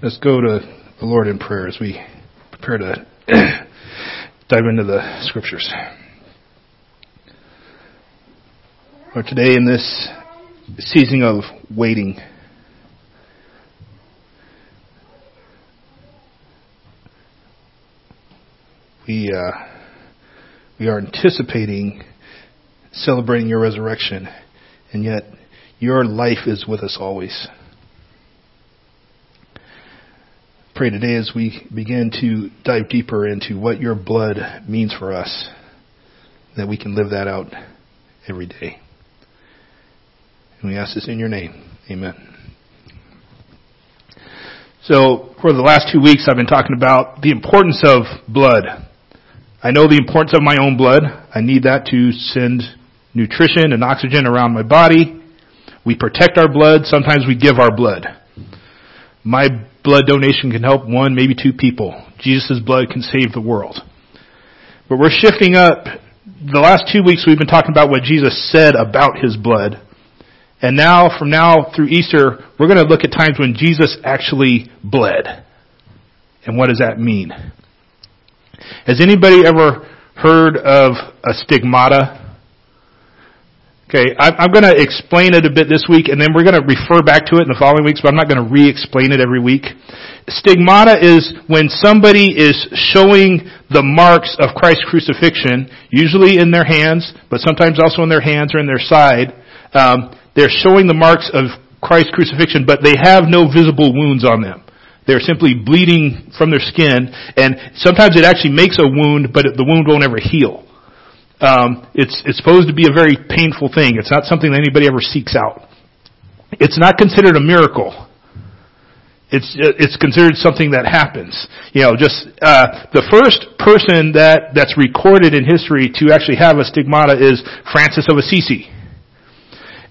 Let's go to the Lord in prayer as we prepare to dive into the scriptures. Lord, today in this season of waiting, we uh, we are anticipating celebrating your resurrection, and yet your life is with us always. pray today as we begin to dive deeper into what your blood means for us, that we can live that out every day. And we ask this in your name. Amen. So, for the last two weeks, I've been talking about the importance of blood. I know the importance of my own blood. I need that to send nutrition and oxygen around my body. We protect our blood. Sometimes we give our blood. My blood donation can help one, maybe two people. Jesus' blood can save the world. But we're shifting up. The last two weeks we've been talking about what Jesus said about his blood. And now, from now through Easter, we're going to look at times when Jesus actually bled. And what does that mean? Has anybody ever heard of a stigmata? Okay, I'm going to explain it a bit this week, and then we're going to refer back to it in the following weeks, but I'm not going to re-explain it every week. Stigmata is when somebody is showing the marks of Christ's crucifixion, usually in their hands, but sometimes also in their hands or in their side. Um, they're showing the marks of Christ's crucifixion, but they have no visible wounds on them. They're simply bleeding from their skin, and sometimes it actually makes a wound, but the wound won't ever heal um, it's it's supposed to be a very painful thing. It's not something that anybody ever seeks out. It's not considered a miracle. It's it's considered something that happens. You know, just uh, the first person that that's recorded in history to actually have a stigmata is Francis of Assisi,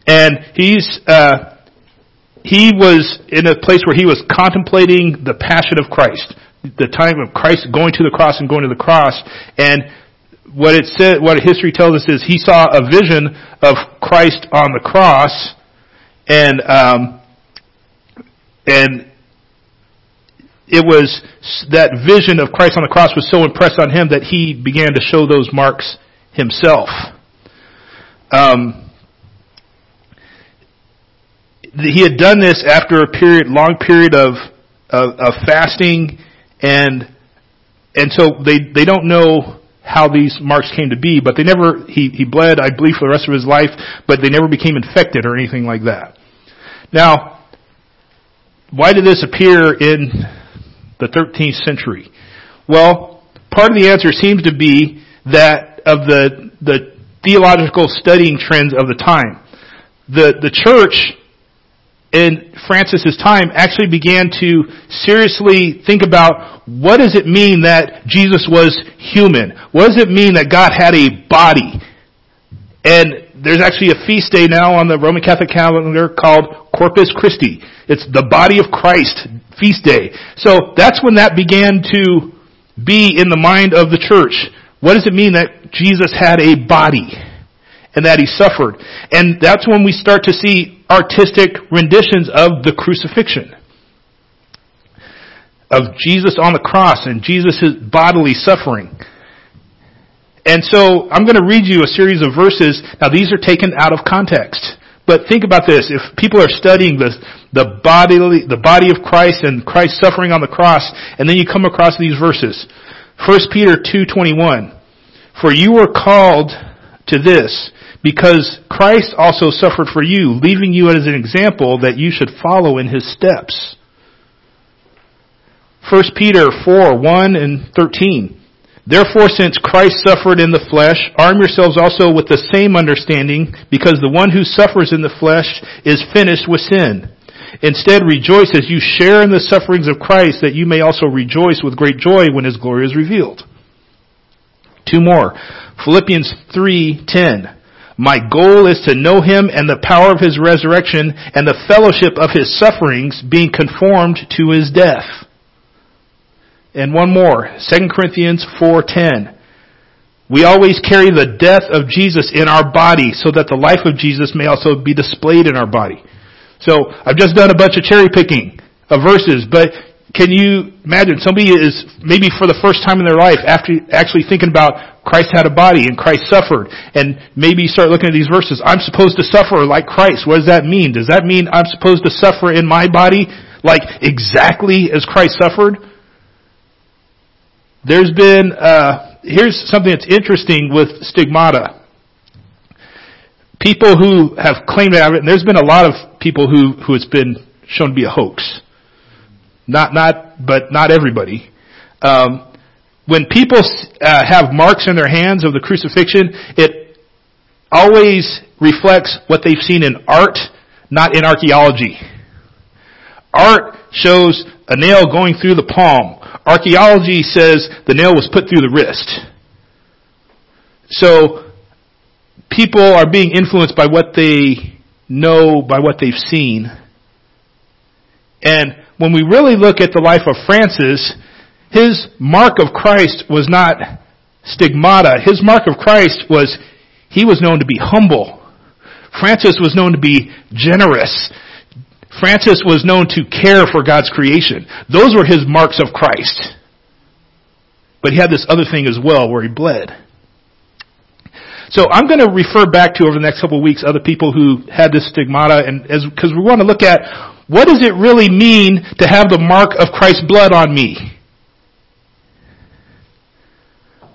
and he's. Uh, he was in a place where he was contemplating the passion of Christ, the time of Christ going to the cross and going to the cross, and what it said, what history tells us is he saw a vision of Christ on the cross, and um, and it was that vision of Christ on the cross was so impressed on him that he began to show those marks himself. Um, he had done this after a period, long period of, of, of fasting, and and so they they don't know how these marks came to be, but they never, he, he bled, I believe, for the rest of his life, but they never became infected or anything like that. Now, why did this appear in the 13th century? Well, part of the answer seems to be that of the, the theological studying trends of the time. The, the church in Francis's time actually began to seriously think about what does it mean that Jesus was human? What does it mean that God had a body? And there's actually a feast day now on the Roman Catholic calendar called Corpus Christi. It's the body of Christ feast day. So that's when that began to be in the mind of the church. What does it mean that Jesus had a body? and that he suffered. And that's when we start to see artistic renditions of the crucifixion. Of Jesus on the cross and Jesus' bodily suffering. And so I'm going to read you a series of verses. Now these are taken out of context. But think about this. If people are studying the, the body, the body of Christ and Christ suffering on the cross, and then you come across these verses. 1 Peter 2.21. For you were called to this, because Christ also suffered for you, leaving you as an example that you should follow in his steps. 1 Peter 4, 1 and 13. Therefore, since Christ suffered in the flesh, arm yourselves also with the same understanding, because the one who suffers in the flesh is finished with sin. Instead, rejoice as you share in the sufferings of Christ, that you may also rejoice with great joy when his glory is revealed. Two more. Philippians 3:10. My goal is to know him and the power of his resurrection and the fellowship of his sufferings being conformed to his death. And one more, 2 Corinthians 4:10. We always carry the death of Jesus in our body so that the life of Jesus may also be displayed in our body. So I've just done a bunch of cherry picking of verses, but can you imagine somebody is maybe for the first time in their life after actually thinking about Christ had a body and Christ suffered and maybe start looking at these verses. I'm supposed to suffer like Christ. What does that mean? Does that mean I'm supposed to suffer in my body like exactly as Christ suffered? There's been, uh, here's something that's interesting with stigmata. People who have claimed to have it, and there's been a lot of people who, who it's been shown to be a hoax. Not, not, but not everybody. Um, when people uh, have marks in their hands of the crucifixion, it always reflects what they've seen in art, not in archaeology. Art shows a nail going through the palm. Archaeology says the nail was put through the wrist. So, people are being influenced by what they know, by what they've seen. And when we really look at the life of Francis, his mark of Christ was not stigmata. His mark of Christ was he was known to be humble. Francis was known to be generous. Francis was known to care for God's creation. Those were his marks of Christ. But he had this other thing as well where he bled. So I'm going to refer back to over the next couple of weeks other people who had this stigmata and as, cause we want to look at what does it really mean to have the mark of Christ's blood on me?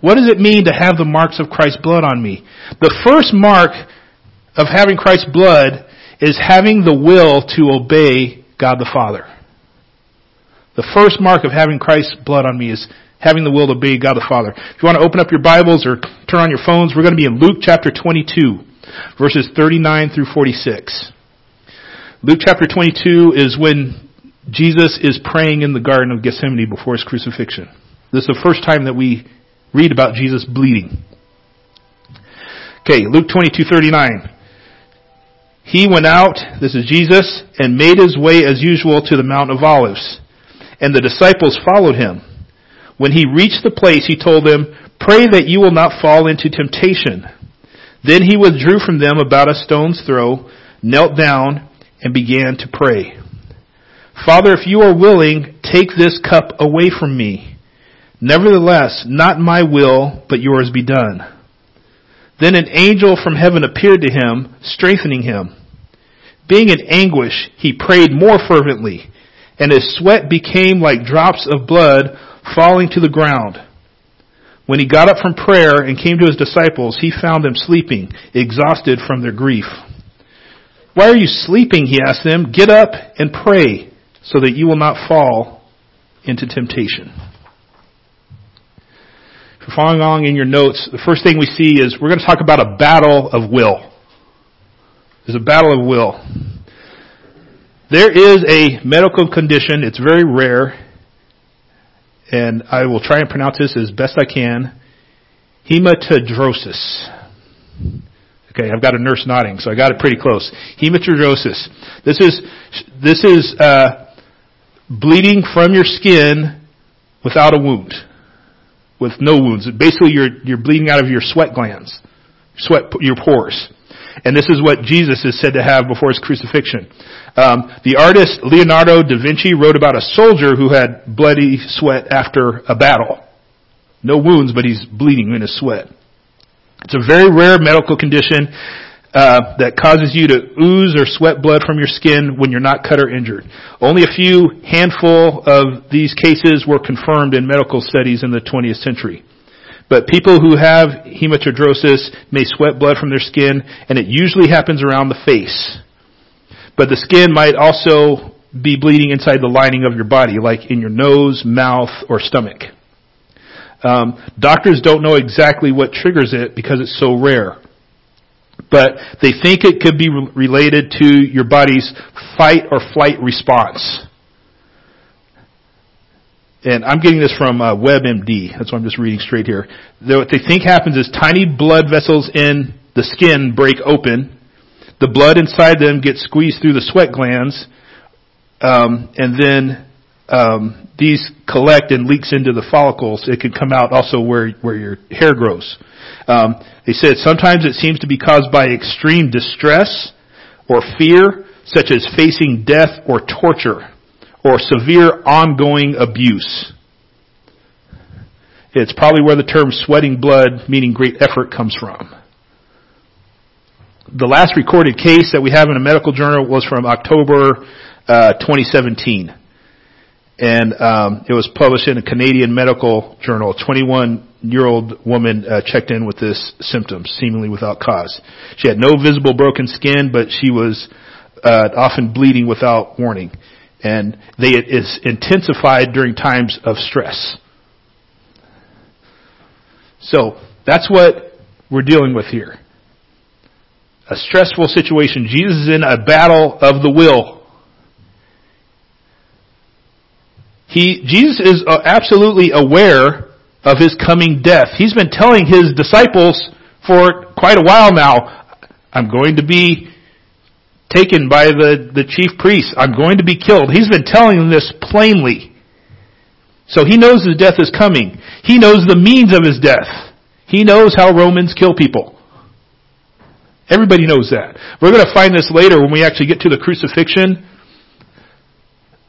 What does it mean to have the marks of Christ's blood on me? The first mark of having Christ's blood is having the will to obey God the Father. The first mark of having Christ's blood on me is having the will to obey God the Father. If you want to open up your Bibles or turn on your phones, we're going to be in Luke chapter 22, verses 39 through 46. Luke chapter 22 is when Jesus is praying in the Garden of Gethsemane before his crucifixion. This is the first time that we read about Jesus bleeding. Okay, Luke 22:39. He went out, this is Jesus, and made his way as usual to the Mount of Olives, and the disciples followed him. When he reached the place, he told them, "Pray that you will not fall into temptation." Then he withdrew from them about a stone's throw, knelt down, and began to pray. Father, if you are willing, take this cup away from me. Nevertheless, not my will, but yours be done. Then an angel from heaven appeared to him, strengthening him. Being in anguish, he prayed more fervently, and his sweat became like drops of blood falling to the ground. When he got up from prayer and came to his disciples, he found them sleeping, exhausted from their grief. Why are you sleeping? He asked them. Get up and pray so that you will not fall into temptation. If you're following along in your notes, the first thing we see is we're going to talk about a battle of will. There's a battle of will. There is a medical condition, it's very rare, and I will try and pronounce this as best I can. Hematidrosis. Okay, I've got a nurse nodding, so I got it pretty close. Hematidrosis. This is, this is, uh, bleeding from your skin without a wound with no wounds. Basically, you're, you're bleeding out of your sweat glands, sweat, your pores. And this is what Jesus is said to have before his crucifixion. Um, the artist Leonardo da Vinci wrote about a soldier who had bloody sweat after a battle. No wounds, but he's bleeding in his sweat. It's a very rare medical condition uh, that causes you to ooze or sweat blood from your skin when you're not cut or injured. Only a few handful of these cases were confirmed in medical studies in the 20th century. But people who have hematidrosis may sweat blood from their skin, and it usually happens around the face. But the skin might also be bleeding inside the lining of your body, like in your nose, mouth, or stomach. Um, doctors don't know exactly what triggers it because it's so rare but they think it could be related to your body's fight or flight response. And I'm getting this from uh, WebMD. That's what I'm just reading straight here. What they think happens is tiny blood vessels in the skin break open. The blood inside them gets squeezed through the sweat glands, um, and then um, these collect and leaks into the follicles, it can come out also where where your hair grows. Um, they said sometimes it seems to be caused by extreme distress or fear, such as facing death or torture, or severe ongoing abuse. It's probably where the term sweating blood, meaning great effort, comes from. The last recorded case that we have in a medical journal was from October uh, 2017 and um, it was published in a Canadian medical journal. A 21 year old woman uh, checked in with this symptom, seemingly without cause. She had no visible broken skin, but she was uh, often bleeding without warning, and they it is intensified during times of stress. So that's what we're dealing with here. A stressful situation. Jesus is in a battle of the will He, Jesus is uh, absolutely aware of his coming death. He's been telling his disciples for quite a while now, I'm going to be taken by the, the chief priests. I'm going to be killed. He's been telling them this plainly. So he knows his death is coming. He knows the means of his death. He knows how Romans kill people. Everybody knows that. We're going to find this later when we actually get to the crucifixion.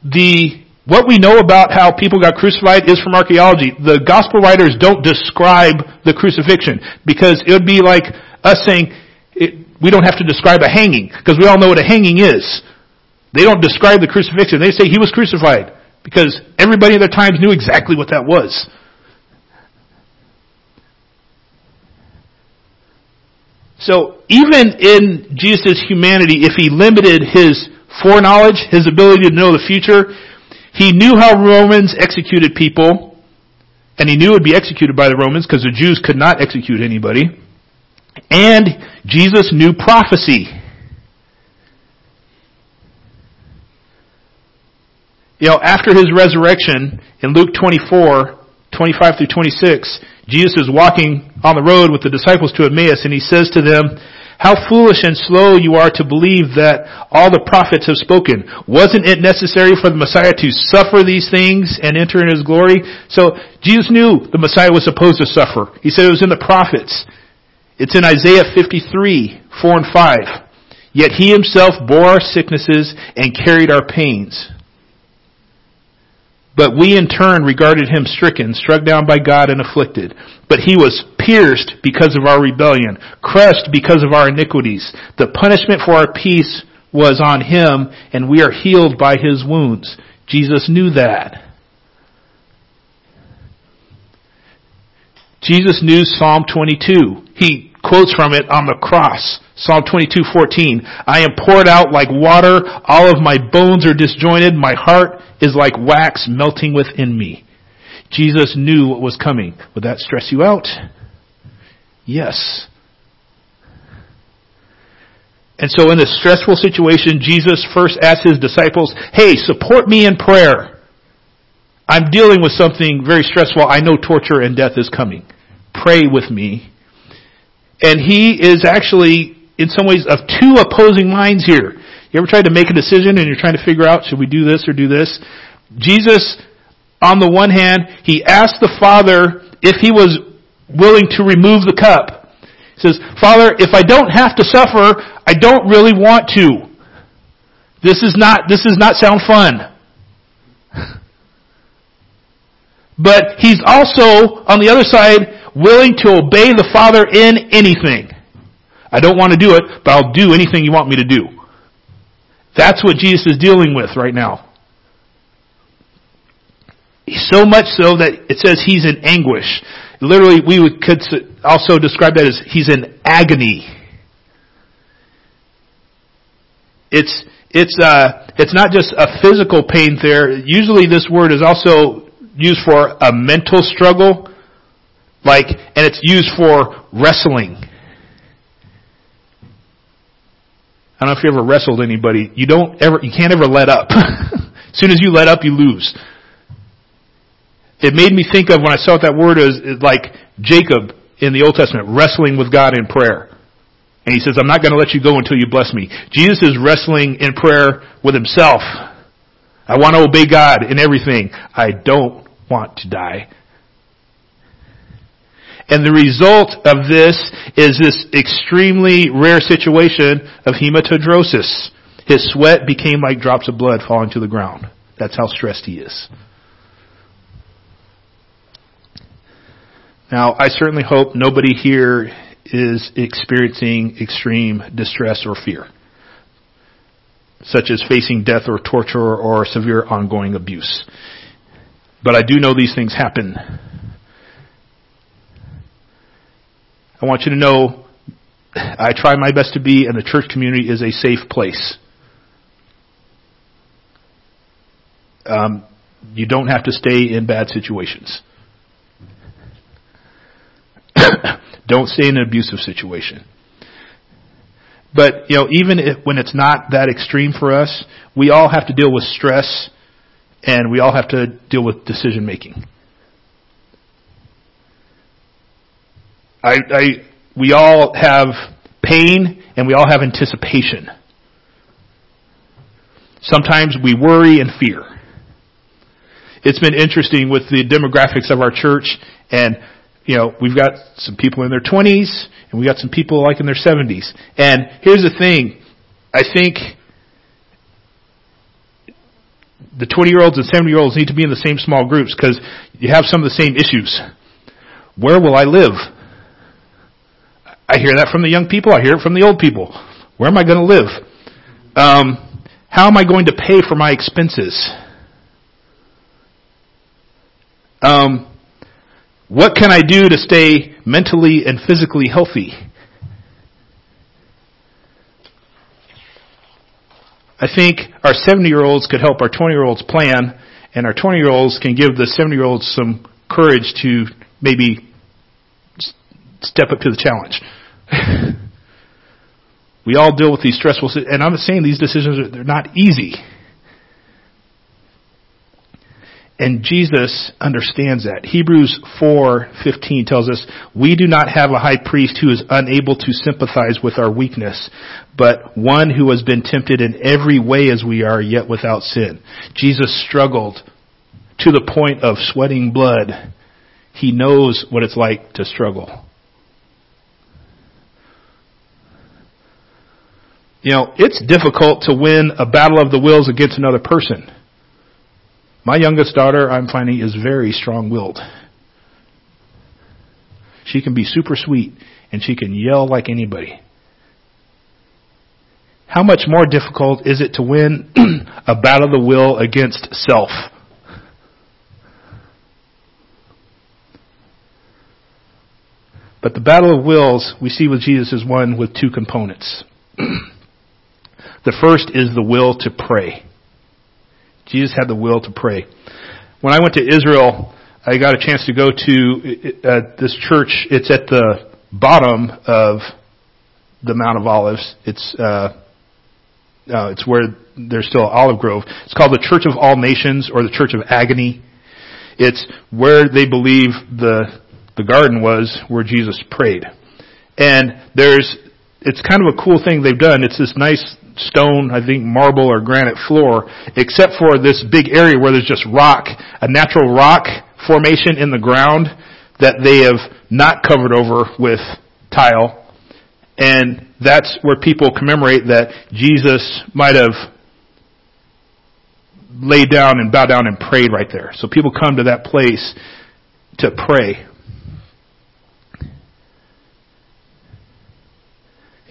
The what we know about how people got crucified is from archaeology. The gospel writers don't describe the crucifixion because it would be like us saying we don't have to describe a hanging because we all know what a hanging is. They don't describe the crucifixion. They say he was crucified because everybody in their times knew exactly what that was. So even in Jesus' humanity, if he limited his foreknowledge, his ability to know the future, he knew how Romans executed people, and he knew it would be executed by the Romans because the Jews could not execute anybody. And Jesus knew prophecy. You know, after his resurrection in Luke 24, 25 through 26, Jesus is walking on the road with the disciples to Emmaus and he says to them, how foolish and slow you are to believe that all the prophets have spoken. Wasn't it necessary for the Messiah to suffer these things and enter in his glory? So Jesus knew the Messiah was supposed to suffer. He said it was in the prophets. It's in Isaiah 53, 4 and 5. Yet he himself bore our sicknesses and carried our pains. But we in turn regarded him stricken, struck down by God and afflicted. But he was pierced because of our rebellion, crushed because of our iniquities. The punishment for our peace was on him, and we are healed by his wounds. Jesus knew that. Jesus knew Psalm 22. He quotes from it on the cross. Psalm 22:14. I am poured out like water, all of my bones are disjointed, my heart is like wax melting within me. Jesus knew what was coming. Would that stress you out? Yes. And so in this stressful situation, Jesus first asked his disciples, hey, support me in prayer. I'm dealing with something very stressful. I know torture and death is coming. Pray with me. And he is actually, in some ways, of two opposing minds here. You ever tried to make a decision and you're trying to figure out, should we do this or do this? Jesus, on the one hand, he asked the Father if he was willing to remove the cup. He says, Father, if I don't have to suffer, I don't really want to. This is not, this does not sound fun. But he's also, on the other side, willing to obey the Father in anything. I don't want to do it, but I'll do anything you want me to do. That's what Jesus is dealing with right now. So much so that it says he's in anguish. Literally, we could also describe that as he's in agony. It's it's uh it's not just a physical pain there. Usually, this word is also used for a mental struggle, like, and it's used for wrestling. I don't know if you ever wrestled anybody. You don't ever, you can't ever let up. as soon as you let up, you lose. It made me think of when I saw that word as like Jacob in the Old Testament wrestling with God in prayer. And he says, I'm not going to let you go until you bless me. Jesus is wrestling in prayer with himself. I want to obey God in everything. I don't want to die. And the result of this is this extremely rare situation of hematidrosis. His sweat became like drops of blood falling to the ground. That's how stressed he is. Now, I certainly hope nobody here is experiencing extreme distress or fear, such as facing death or torture or severe ongoing abuse. But I do know these things happen. I want you to know I try my best to be, and the church community is a safe place. Um, you don't have to stay in bad situations. don't stay in an abusive situation. But, you know, even if, when it's not that extreme for us, we all have to deal with stress and we all have to deal with decision making. I, I, we all have pain and we all have anticipation. Sometimes we worry and fear. It's been interesting with the demographics of our church and you know, we've got some people in their 20s and we got some people like in their 70s. And here's the thing. I think the 20 year olds and 70 year olds need to be in the same small groups because you have some of the same issues. Where will I live? I hear that from the young people. I hear it from the old people. Where am I going to live? Um, how am I going to pay for my expenses? Um, what can I do to stay mentally and physically healthy? I think our 70 year olds could help our 20 year olds plan, and our 20 year olds can give the 70 year olds some courage to maybe step up to the challenge. we all deal with these stressful, and I'm saying these decisions are they're not easy. And Jesus understands that. Hebrews 4:15 tells us, "We do not have a high priest who is unable to sympathize with our weakness, but one who has been tempted in every way as we are, yet without sin." Jesus struggled to the point of sweating blood. He knows what it's like to struggle. You know, it's difficult to win a battle of the wills against another person. My youngest daughter, I'm finding, is very strong willed. She can be super sweet and she can yell like anybody. How much more difficult is it to win a battle of the will against self? But the battle of wills we see with Jesus is one with two components. the first is the will to pray. Jesus had the will to pray. When I went to Israel, I got a chance to go to uh, this church. It's at the bottom of the Mount of Olives. It's uh, uh, it's where there's still olive grove. It's called the Church of All Nations or the Church of Agony. It's where they believe the the garden was where Jesus prayed. And there's it's kind of a cool thing they've done. It's this nice stone, I think marble or granite floor, except for this big area where there's just rock, a natural rock formation in the ground that they have not covered over with tile. And that's where people commemorate that Jesus might have laid down and bowed down and prayed right there. So people come to that place to pray.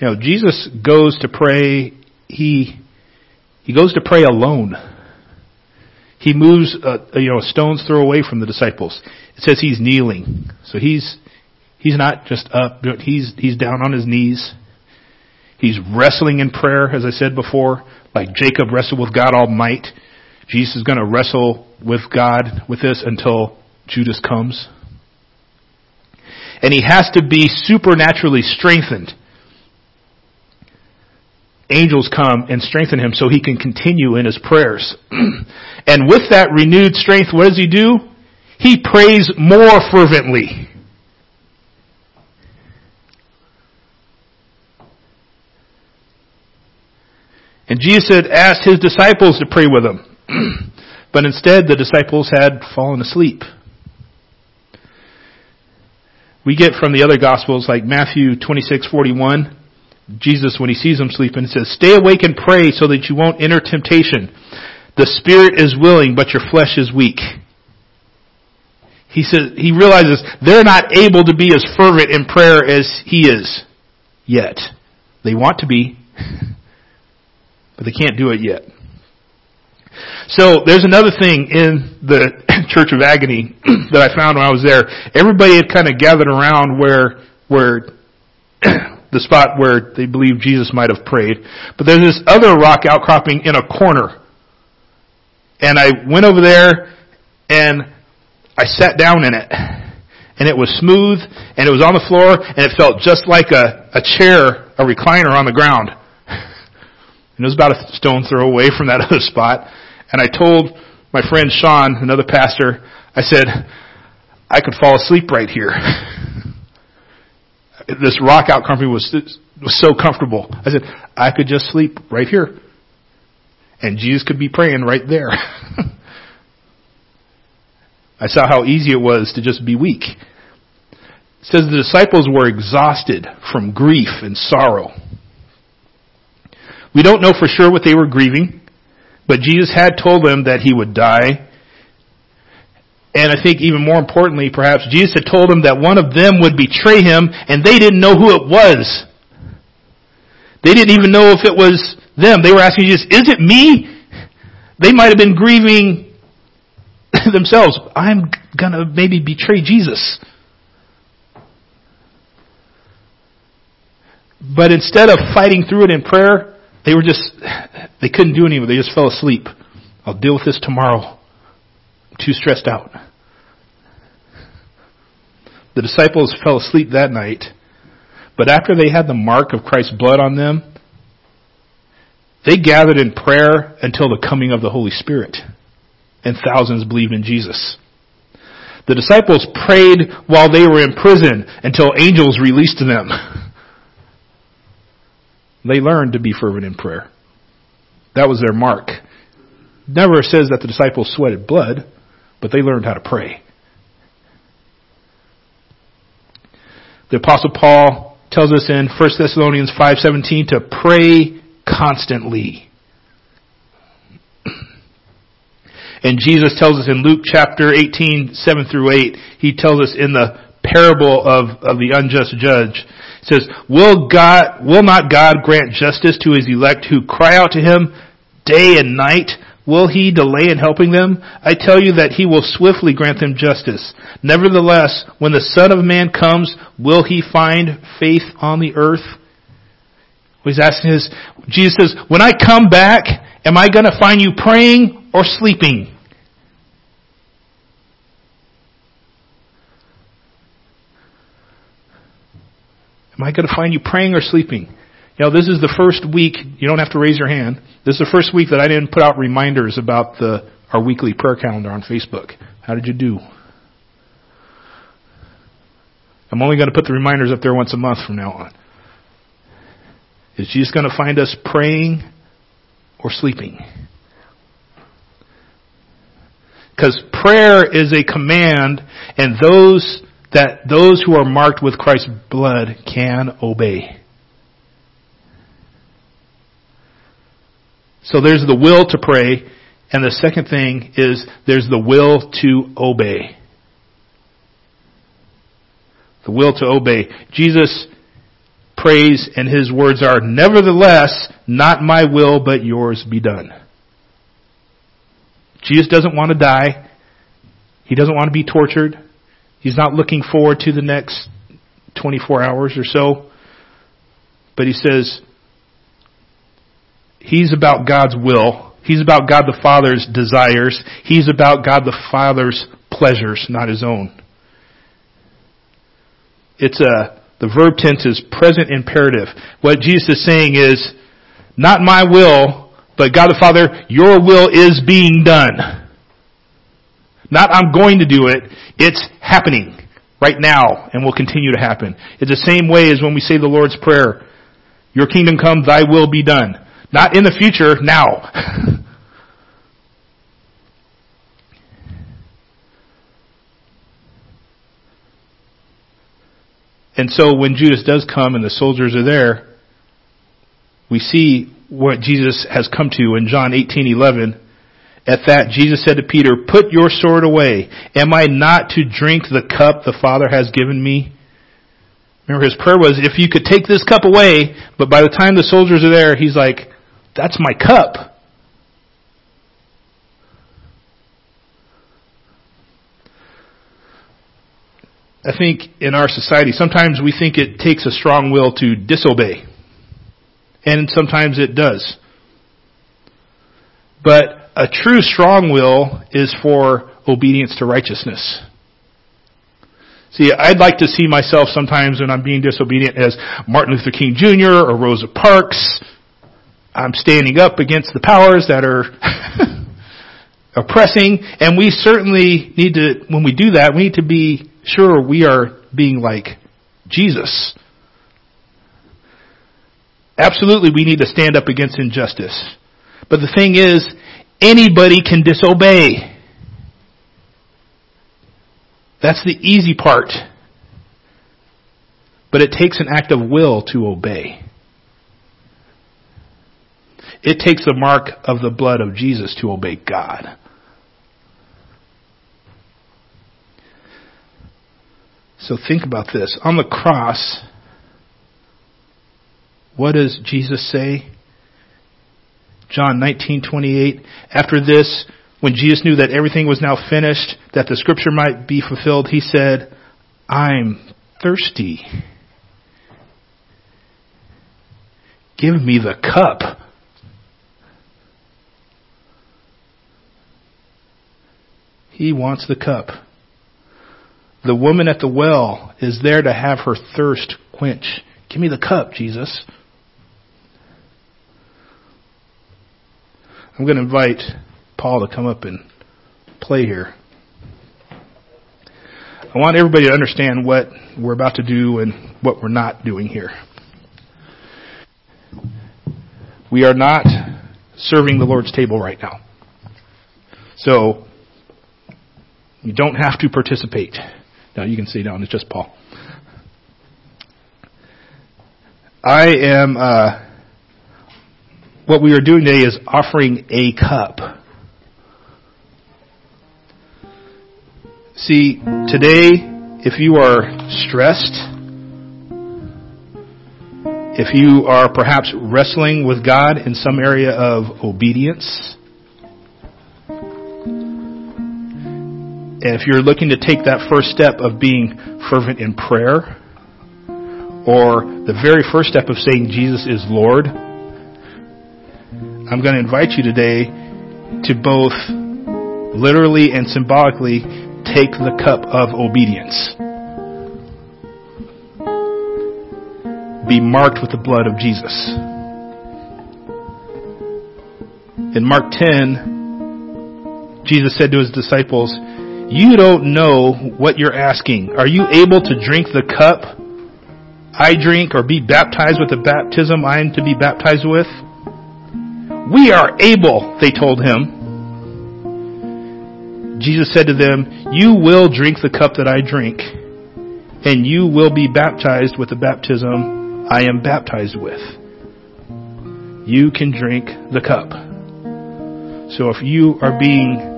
You know, Jesus goes to pray he he goes to pray alone. He moves, you know, a stone's throw away from the disciples. It says he's kneeling, so he's he's not just up. He's he's down on his knees. He's wrestling in prayer, as I said before, like Jacob wrestled with God all might. Jesus is going to wrestle with God with this until Judas comes. And he has to be supernaturally strengthened angels come and strengthen him so he can continue in his prayers. and with that renewed strength, what does he do? He prays more fervently. And Jesus had asked his disciples to pray with him. but instead the disciples had fallen asleep. We get from the other gospels like Matthew 26:41, Jesus when he sees them sleeping says, "Stay awake and pray so that you won't enter temptation. The spirit is willing, but your flesh is weak." He says he realizes they're not able to be as fervent in prayer as he is yet. They want to be, but they can't do it yet. So there's another thing in the Church of Agony that I found when I was there. Everybody had kind of gathered around where where the spot where they believe Jesus might have prayed. But there's this other rock outcropping in a corner. And I went over there and I sat down in it. And it was smooth and it was on the floor and it felt just like a, a chair, a recliner on the ground. And it was about a stone throw away from that other spot. And I told my friend Sean, another pastor, I said, I could fall asleep right here. this rock out company was, was so comfortable. I said, I could just sleep right here. And Jesus could be praying right there. I saw how easy it was to just be weak. It says the disciples were exhausted from grief and sorrow. We don't know for sure what they were grieving, but Jesus had told them that he would die. And I think even more importantly, perhaps, Jesus had told them that one of them would betray him, and they didn't know who it was. They didn't even know if it was them. They were asking Jesus, is it me? They might have been grieving themselves. I'm gonna maybe betray Jesus. But instead of fighting through it in prayer, they were just, they couldn't do anything. They just fell asleep. I'll deal with this tomorrow. Too stressed out. The disciples fell asleep that night, but after they had the mark of Christ's blood on them, they gathered in prayer until the coming of the Holy Spirit, and thousands believed in Jesus. The disciples prayed while they were in prison until angels released them. They learned to be fervent in prayer. That was their mark. Never says that the disciples sweated blood, but they learned how to pray. The apostle Paul tells us in 1 Thessalonians 5:17 to pray constantly. And Jesus tells us in Luke chapter 18, 7 through 8, he tells us in the parable of, of the unjust judge, it says, will God, will not God grant justice to his elect who cry out to him day and night? Will he delay in helping them? I tell you that he will swiftly grant them justice. Nevertheless, when the Son of Man comes, will he find faith on the earth? What he's asking is, Jesus says, when I come back, am I going to find you praying or sleeping? Am I going to find you praying or sleeping? You know, this is the first week, you don't have to raise your hand. This is the first week that I didn't put out reminders about the, our weekly prayer calendar on Facebook. How did you do? I'm only going to put the reminders up there once a month from now on. Is Jesus going to find us praying or sleeping? Because prayer is a command, and those that those who are marked with Christ's blood can obey. So there's the will to pray, and the second thing is there's the will to obey. The will to obey. Jesus prays and his words are, nevertheless, not my will, but yours be done. Jesus doesn't want to die. He doesn't want to be tortured. He's not looking forward to the next 24 hours or so. But he says, He's about God's will. He's about God the Father's desires. He's about God the Father's pleasures, not his own. It's a, the verb tense is present imperative. What Jesus is saying is, not my will, but God the Father, your will is being done. Not I'm going to do it. It's happening right now and will continue to happen. It's the same way as when we say the Lord's Prayer. Your kingdom come, thy will be done. Not in the future, now. and so when Judas does come and the soldiers are there, we see what Jesus has come to in John 18:11. At that, Jesus said to Peter, Put your sword away. Am I not to drink the cup the Father has given me? Remember, his prayer was, If you could take this cup away, but by the time the soldiers are there, he's like, "That's my cup." I think in our society, sometimes we think it takes a strong will to disobey. And sometimes it does. But a true strong will is for obedience to righteousness. See, I'd like to see myself sometimes when I'm being disobedient as Martin Luther King Jr. or Rosa Parks. I'm standing up against the powers that are oppressing, and we certainly need to, when we do that, we need to be sure we are being like Jesus. Absolutely, we need to stand up against injustice. But the thing is, anybody can disobey. That's the easy part. But it takes an act of will to obey. It takes the mark of the blood of Jesus to obey God. So think about this. On the cross, what does Jesus say? John 19:28 After this when Jesus knew that everything was now finished that the scripture might be fulfilled he said I'm thirsty Give me the cup He wants the cup the woman at the well is there to have her thirst quench. Give me the cup, Jesus. I'm going to invite Paul to come up and play here. I want everybody to understand what we're about to do and what we're not doing here. We are not serving the Lord's table right now. So, you don't have to participate. Now you can see down, it's just Paul. I am, uh, what we are doing today is offering a cup. See, today, if you are stressed, if you are perhaps wrestling with God in some area of obedience, And if you're looking to take that first step of being fervent in prayer, or the very first step of saying Jesus is Lord, I'm going to invite you today to both literally and symbolically take the cup of obedience. Be marked with the blood of Jesus. In Mark 10, Jesus said to his disciples, you don't know what you're asking. Are you able to drink the cup I drink or be baptized with the baptism I am to be baptized with? We are able, they told him. Jesus said to them, You will drink the cup that I drink, and you will be baptized with the baptism I am baptized with. You can drink the cup. So if you are being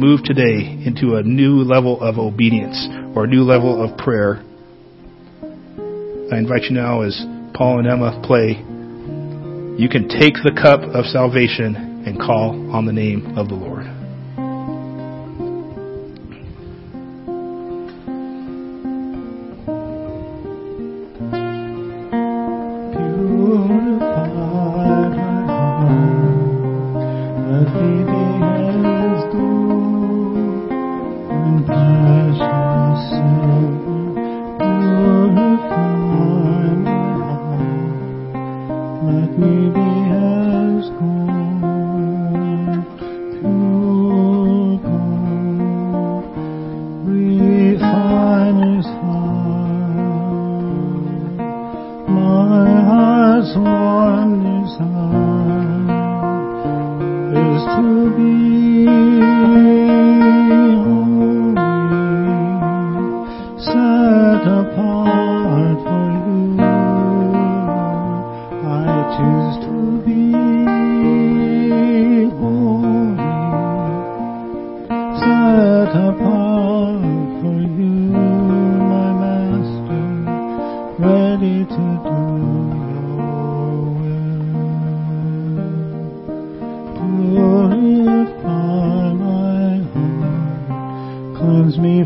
move today into a new level of obedience or a new level of prayer, I invite you now as Paul and Emma play, you can take the cup of salvation and call on the name of the Lord.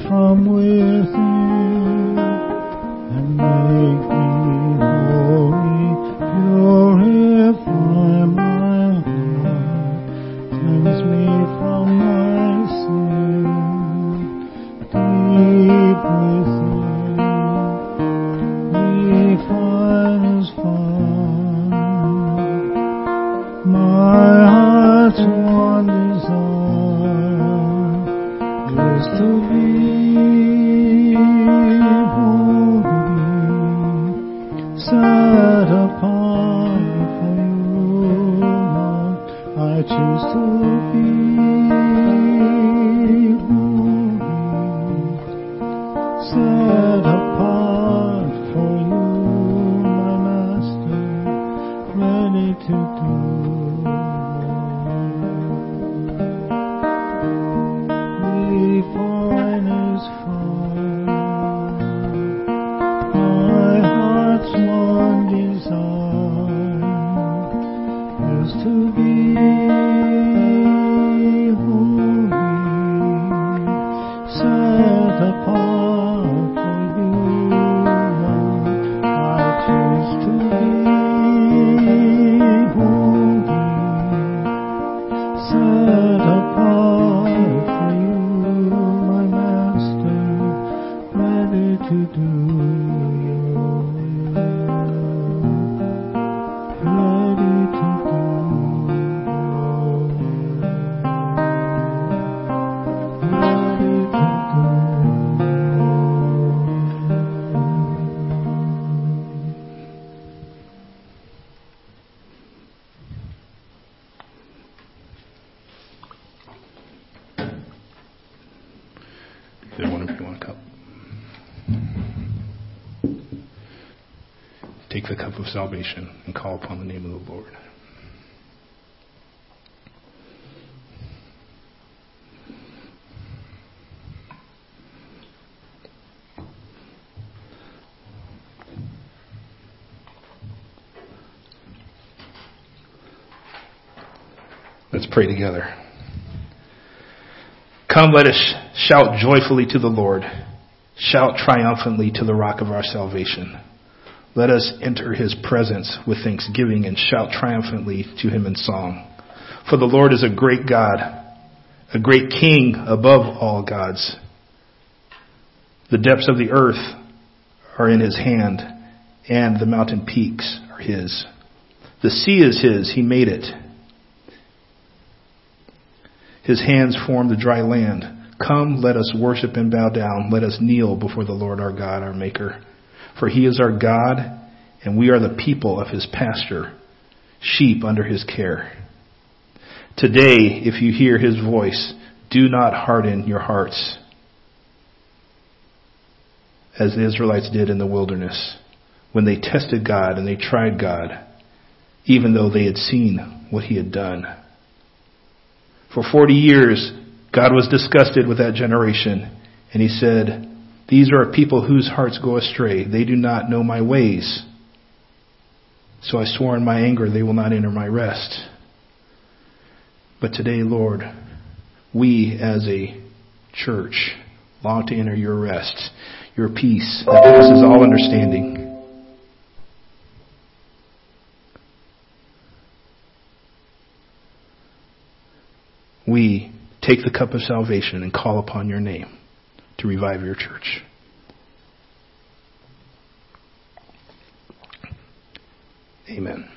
From within cup? Take the cup of salvation and call upon the name of the Lord. Let's pray together. Come, let us shout joyfully to the Lord. Shout triumphantly to the rock of our salvation. Let us enter his presence with thanksgiving and shout triumphantly to him in song. For the Lord is a great God, a great king above all gods. The depths of the earth are in his hand, and the mountain peaks are his. The sea is his, he made it. His hands formed the dry land. Come, let us worship and bow down. Let us kneel before the Lord our God, our Maker. For he is our God, and we are the people of his pasture, sheep under his care. Today, if you hear his voice, do not harden your hearts, as the Israelites did in the wilderness, when they tested God and they tried God, even though they had seen what he had done. For 40 years, God was disgusted with that generation, and he said, These are people whose hearts go astray. They do not know my ways. So I swore in my anger, they will not enter my rest. But today, Lord, we as a church long to enter your rest, your peace that passes all understanding. We take the cup of salvation and call upon your name to revive your church. Amen.